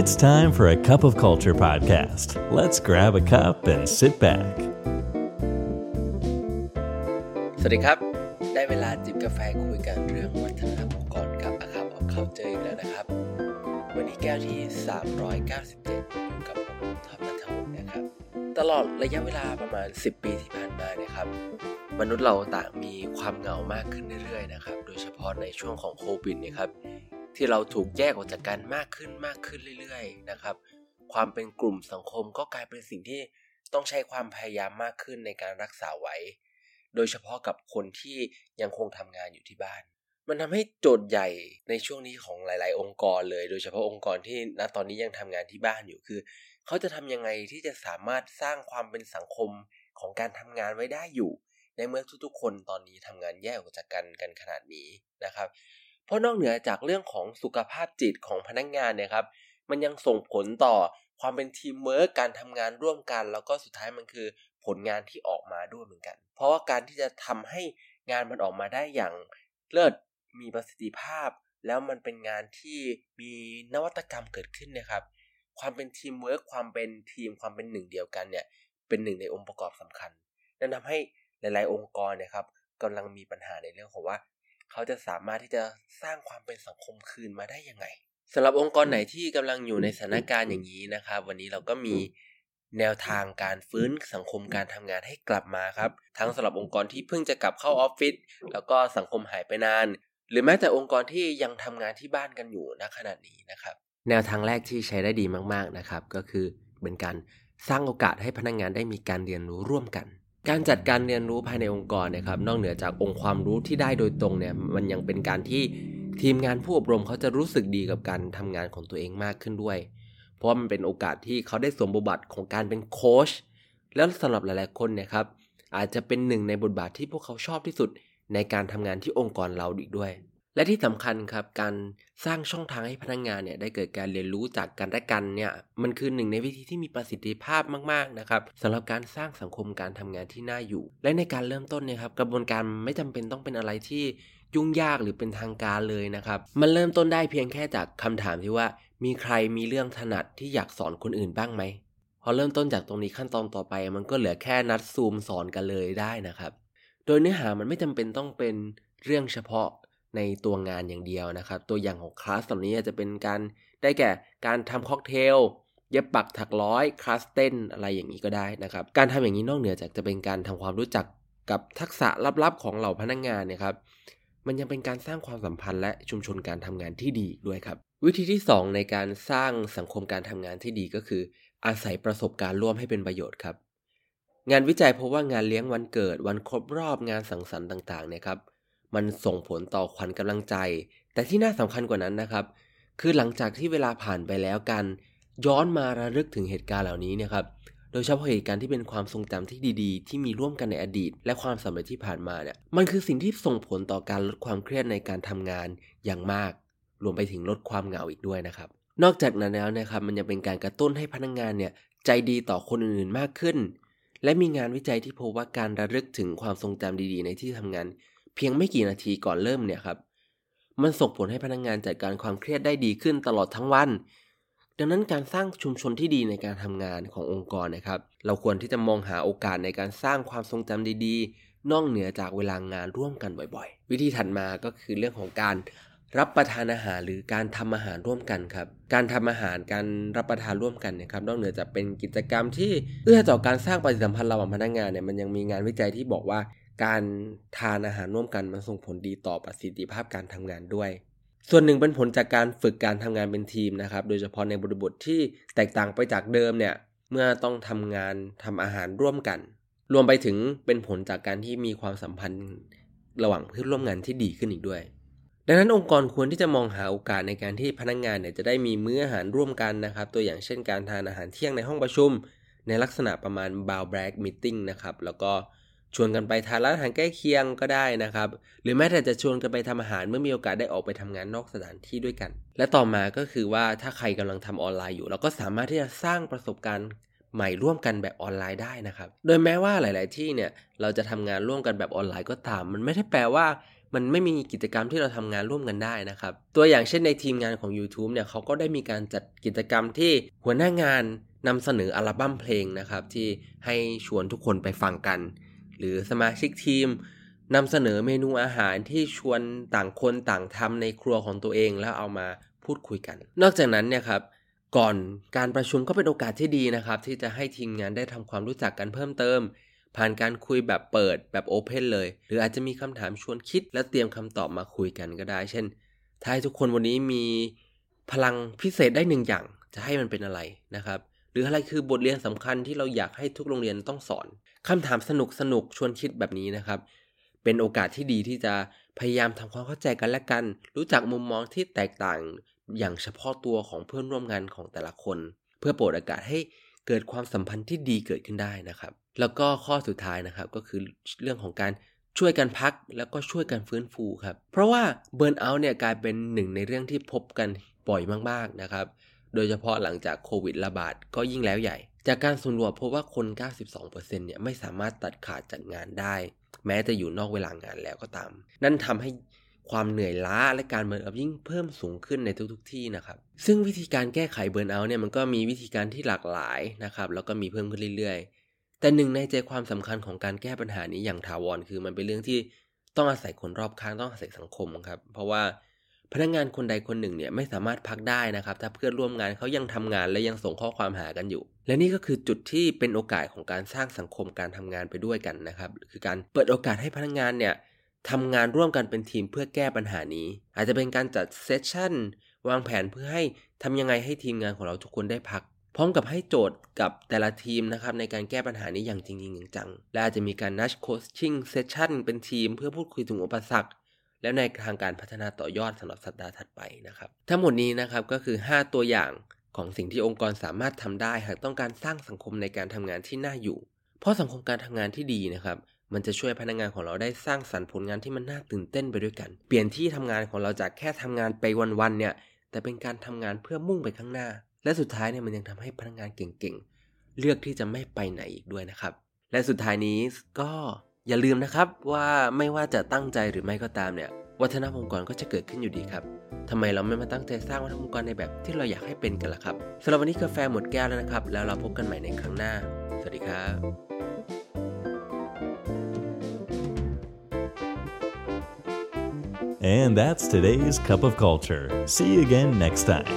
It's time for a cup of culture podcast. Let's grab a cup and sit back. สวัสดีครับ ได้เวลาจิบกาแฟคุยกันเรื่องวัฒนธรรมองค์กรกับอาคาของเขาเจออีกแล้วนะครับ วันนี้แก้วที่ 397 อยู่กับผมท็อปนัทวุฒินะครับ ตลอดระยะเวลาประมาณ 10 ปีที่ผ่านมาเนี่ยครับ มนุษย์เราต่างมีความเหงามากขึ้นเรื่อยๆนะครับ โดยเฉพาะในช่วงของโควิดเนี่ยครับ ที่เราถูกแยกออกจากกันมากขึ้นมากขึ้นเรื่อยๆนะครับ ความเป็นกลุ่มสังคมก็กลายเป็นสิ่งที่ต้องใช้ความพยายามมากขึ้นในการรักษาไว้ โดยเฉพาะกับคนที่ยังคงทำงานอยู่ที่บ้าน มันทำให้โจทย์ใหญ่ในช่วงนี้ของหลาย ๆ องค์กรเลย โดยเฉพาะองค์กรที่ณตอนนี้ยังทำงานที่บ้านอยู่คือ เขาจะทำยังไงที่จะสามารถสร้างความเป็นสังคมของการทำงานไว้ได้อยู่ ในเมื่อทุกๆ คนตอนนี้ทำงานแยกออกจากกันกันขนาดนี้นะครับ เพราะนอกเหนือจากเรื่องของสุขภาพจิตของพนักงานเนี่ยครับมันยังส่งผลต่อความเป็นทีมเวิร์กการทำงานร่วมกัน แล้วก็สุดท้ายมันคือผลงานที่ออกมาด้วยเหมือนกัน เพราะว่าการที่จะทำให้งานมันออกมาได้อย่างเลิศมีประสิทธิภาพ แล้วมันเป็นงานที่มีนวัตกรรมเกิดขึ้นนะครับ ความเป็นทีมเวิร์กความเป็นทีมความเป็นหนึ่งเดียวกันเนี่ยเป็นหนึ่งในองค์ประกอบสำคัญนั่นทำให้หลาย ๆ องค์กรนี่ยครับกำลังมีปัญหาในเรื่องของว่า เขาจะสามารถที่จะสร้างความเป็นสังคมคืนมาได้ยังไงสำหรับองค์กรไหนที่กำลังอยู่ในสถานการณ์อย่างนี้นะครับ วันนี้เราก็มีแนวทางการฟื้นสังคมการทำงานให้กลับมาครับ ทั้งสำหรับองค์กรที่เพิ่งจะกลับเข้าออฟฟิศแล้วก็สังคมหายไปนาน หรือแม้แต่องค์กรที่ยังทำงานที่บ้านกันอยู่ณขณะนี้นะครับ แนวทางแรกที่ใช้ได้ดีมาก ๆนะครับ ก็คือเป็นการสร้างโอกาสให้พนักงงานได้มีการเรียนรู้ร่วมกัน การจัดการเรียนรู้ภายในองค์กรนะครับนอกเหนือจากองค์ความรู้ที่ได้โดยตรงเนี่ยมันยังเป็นการที่ทีมงานผู้อบรมเขาจะรู้สึกดีกับการทำงานของตัวเองมากขึ้นด้วย เพราะมันเป็นโอกาสที่เขาได้สวมบทบาทของการเป็นโค้ชแล้วสำหรับหลายๆคนนะครับอาจจะเป็นหนึ่งในบทบาทที่พวกเขาชอบที่สุดในการทำงานที่องค์กรเราอีกด้วย และที่สำคัญครับการสร้างช่องทางให้พนักงงานเนี่ยได้เกิดการเรียนรู้จากกันและกันเนี่ยมันคือหนึ่งในวิธีที่มีประสิทธิภาพมากๆนะครับสำหรับการสร้างสังคมการทำงานที่น่าอยู่ และในการเริ่มต้นเนี่ยครับกระบวนการไม่จำเป็นต้องเป็นอะไรที่ยุ่งยากหรือเป็นทางการเลยนะครับ มันเริ่มต้นได้เพียงแค่จากคำถามที่ว่า มีใครมีเรื่องถนัดที่อยากสอนคนอื่นบ้างไหมพอเริ่มต้นจากตรงนี้ขั้นตอนต่อไป มันก็เหลือแค่นัดซูมสอนกันเลยได้นะครับ โดยเนื้อหามันไม่จำเป็นต้องเป็นเรื่องเฉพาะ ในตัวงานอย่างเดียวนะครับ ตัวอย่างของคลาสตอนนี้จะเป็นการได้แก่การทำค็อกเทลเย็บปักถักร้อยคลาสเต้นอะไรอย่างนี้ก็ได้นะครับ การทำอย่างนี้นอกเหนือจากจะเป็นการทำความรู้จักกับทักษะลับๆของเหล่าพนักงงานเนี่ยครับมันยังเป็นการสร้างความสัมพันธ์และชุมชนการทำงานที่ดีด้วยครับ วิธีที่ 2 ในการสร้างสังคมการทำงานที่ดีก็คือ อาศัยประสบการณ์ร่วมให้เป็นประโยชน์ครับ งานวิจัยพบว่างานเลี้ยงวันเกิด วันครบรอบงานสังสรรค์ต่างๆเนี่ยครับ มันส่งผลต่อขวัญกำลังใจ แต่ที่น่าสำคัญกว่านั้นนะครับ คือหลังจากที่เวลาผ่านไปแล้วกัน ย้อนมาระลึกถึงเหตุการณ์เหล่านี้นี่ยครับ โดยเฉพาะเหตุการณ์ที่เป็นความทรงจำที่ดีๆ ที่มีร่วมกันในอดีต และความสำเร็จที่ผ่านมาเนี่ย มันคือสิ่งที่ส่งผลต่อการลดความเครียดในการทำงานอย่างมาก รวมไปถึงลดความเหงาอีกด้วยนะครับ นอกจากนั้นแล้วนะครับ มันยังเป็นการกระตุ้นให้พนักงงานเนี่ยใจดีต่อคนอื่นๆมากขึ้น และมีงานวิจัยที่พบว่าการระลึกถึงความทรงจำดีๆ ในที่ทำงาน เพียงไม่กี่นาทีก่อนเริ่มเนี่ยครับ มันส่งผลให้พนักงงานจัดการความเครียดได้ดีขึ้นตลอดทั้งวัน ดังนั้นการสร้างชุมชนที่ดีในการทำงานขององค์กรนะครับ เราควรที่จะมองหาโอกาสในการสร้างความทรงจำดีๆ นอกเหนือจากเวลางานร่วมกันบ่อยๆ วิธีถัดมาก็คือเรื่องของการรับประทานอาหารหรือการทำอาหารร่วมกันครับ การทำอาหารการรับประทานร่วมกันเนี่ยครับนอกเหนือจากเป็นกิจกรรมที่เอื้อต่อการสร้างปฏิสัมพันธ์ระหว่างพนักงานเนี่ยมันยังมีงานวิจัยที่บอกว่า การทานอาหารร่วมกันมันส่งผลดีต่อประสิทธิภาพการทำงานด้วย ส่วนหนึ่งเป็นผลจากการฝึกการทำงานเป็นทีมนะครับ โดยเฉพาะในบริบทที่แตกต่างไปจากเดิมเนี่ยเมื่อต้องทำงานทำอาหารร่วมกัน รวมไปถึงเป็นผลจากการที่มีความสัมพันธ์ระหว่างเพื่อนร่วมงานที่ดีขึ้นอีกด้วย ดังนั้นองค์กรควรที่จะมองหาโอกาสในการที่พนักงงานเนี่ยจะได้มีมื้ออาหารร่วมกันนะครับ ตัวอย่างเช่นการทานอาหารเที่ยงในห้องประชุม ในลักษณะประมาณ b o w b r a g meeting นะครับแล้วก็ ชวนกันไปทานร้านอาหารใกล้เคียงก็ได้นะครับ หรือแม้แต่จะชวนกันไปทำอาหารเมื่อมีโอกาสได้ออกไปทำงานนอกสถานที่ด้วยกัน และต่อมาก็คือว่าถ้าใครกำลังทำออนไลน์อยู่ เราก็สามารถที่จะสร้างประสบการณ์ใหม่ร่วมกันแบบออนไลน์ได้นะครับ โดยแม้ว่าหลาย ๆ ที่เนี่ยเราจะทำงานร่วมกันแบบออนไลน์ก็ตาม มันไม่ได้แปลว่ามันไม่มีกิจกรรมที่เราทำงานร่วมกันได้นะครับ ตัวอย่างเช่นในทีมงานของ YouTube เนี่ยเขาก็ได้มีการจัดกิจกรรมที่หัวหน้างานนำเสนออัลบั้มเพลงนะครับที่ให้ชวนทุกคนไปฟังกัน หรือสมาชิกทีมนำเสนอเมนูอาหารที่ชวนต่างคนต่างทำในครัวของตัวเองแล้วเอามาพูดคุยกัน นอกจากนั้นเนี่ยครับก่อนการประชุมก็เป็นโอกาสที่ดีนะครับ ที่จะให้ทีมงานได้ทำความรู้จักกันเพิ่มเติม ผ่านการคุยแบบเปิดแบบโอเพนเลย หรืออาจจะมีคำถามชวนคิด และเตรียมคำตอบมาคุยกันก็ได้ เช่น ถ้าให้ทุกคนวันนี้มีพลังพิเศษได้หนึ่งอย่างจะให้มันเป็นอะไรนะครับ หรืออะไรคือบทเรียนสำคัญที่เราอยากให้ทุกโรงเรียนต้องสอน คำถามสนุกสนุกชวนคิดแบบนี้นะครับ เป็นโอกาสที่ดีที่จะพยายามทำความเข้าใจกันและกัน รู้จักมุมมองที่แตกต่างอย่างเฉพาะตัวของเพื่อนร่วมงานของแต่ละคน เพื่อโปรดอากาศให้เกิดความสัมพันธ์ที่ดีเกิดขึ้นได้นะครับ แล้วก็ข้อสุดท้ายนะครับก็คือเรื่องของการช่วยกันพักแล้วก็ช่วยกันฟื้นฟูครับ เพราะว่าเบิร์นเอาท์เนี่ยกลายเป็นหนึ่งในเรื่องที่พบกันบ่อยมากๆนะครับ โดยเฉพาะหลังจากโควิดระบาดก็ยิ่งแล้วใหญ่ จากการสำรวจพบว่าคน 92%เนี่ยไม่สามารถตัดขาดจากงานได้ แม้จะอยู่นอกเวลางานแล้วก็ตาม นั่นทำให้ความเหนื่อยล้าและการเบิร์นเอายิ่งเพิ่มสูงขึ้นในทุก ๆทที่นะครับ ซึ่งวิธีการแก้ไขเบิร์นเอาเนี่ยมันก็มีวิธีการที่หลากหลายนะครับแล้วก็มีเพิ่มขึ้นเรื่อยๆ แต่หนึ่งในใจความสำคัญของการแก้ปัญหานี้อย่างถาวรคือมันเป็นเรื่องที่ต้องอาศัยคนรอบข้างต้องอาศัยสังคมครับ เพราะว่าพนักงงานคนใดคนหนึ่งเนี่ยไม่สามารถพักได้นะครับ ถ้าเพื่อนร่วมงานเขายังทำงานและยังส่งข้อความหากันอยู่ และนี่ก็คือจุดที่เป็นโอกาสของการสร้างสังคมการทำงานไปด้วยกันนะครับ คือการเปิดโอกาสให้พนักงงานเนี่ยทำงานร่วมกันเป็นทีมเพื่อแก้ปัญหานี้ อาจจะเป็นการจัด session วางแผนเพื่อให้ทำยังไงให้ทีมงานของเราทุกคนได้พัก พร้อมกับให้โจทย์กับแต่ละทีมนะครับในการแก้ปัญหานี้อย่างจริงจังและอาจจะมีการนัด coaching session เป็นทีมเพื่อพูดคุยถึงอุปสรรคแล้วในทางการพัฒนาต่อยอดสำหรับสัปดาห์ถัดไปนะครับ ทั้งหมดนี้นะครับก็คือ 5 ตัวอย่าง ของสิ่งที่องค์กรสามารถทำได้หากต้องการสร้างสังคมในการทำงานที่น่าอยู่ เพราะสังคมการทำงานที่ดีนะครับมันจะช่วยพนักงานของเราได้สร้างสรรค์ผลงานที่มันน่าตื่นเต้นไปด้วยกัน เปลี่ยนที่ทำงานของเราจากแค่ทำงานไปวันๆเนี่ย แต่เป็นการทำงานเพื่อมุ่งไปข้างหน้า และสุดท้ายเนี่ยมันยังทำให้พนักงานเก่งๆ เลือกที่จะไม่ไปไหนอีกด้วยนะครับ และสุดท้ายนี้ก็อย่าลืมนะครับว่าไม่ว่าจะตั้งใจหรือไม่ก็ตามเนี่ย วัฒนธรรมองค์กรก็จะเกิดขึ้นอยู่ดีครับทำไมเราไม่มาตั้งใจสร้างวัฒนธรรมองค์กรในแบบที่เราอยากให้เป็นกันล่ะครับสำหรับวันนี้กาแฟหมดแก้วแล้วนะครับ แล้วเราพบกันใหม่ในครั้งหน้า สวัสดีครับ And that's today's Cup of Culture. See you again next time.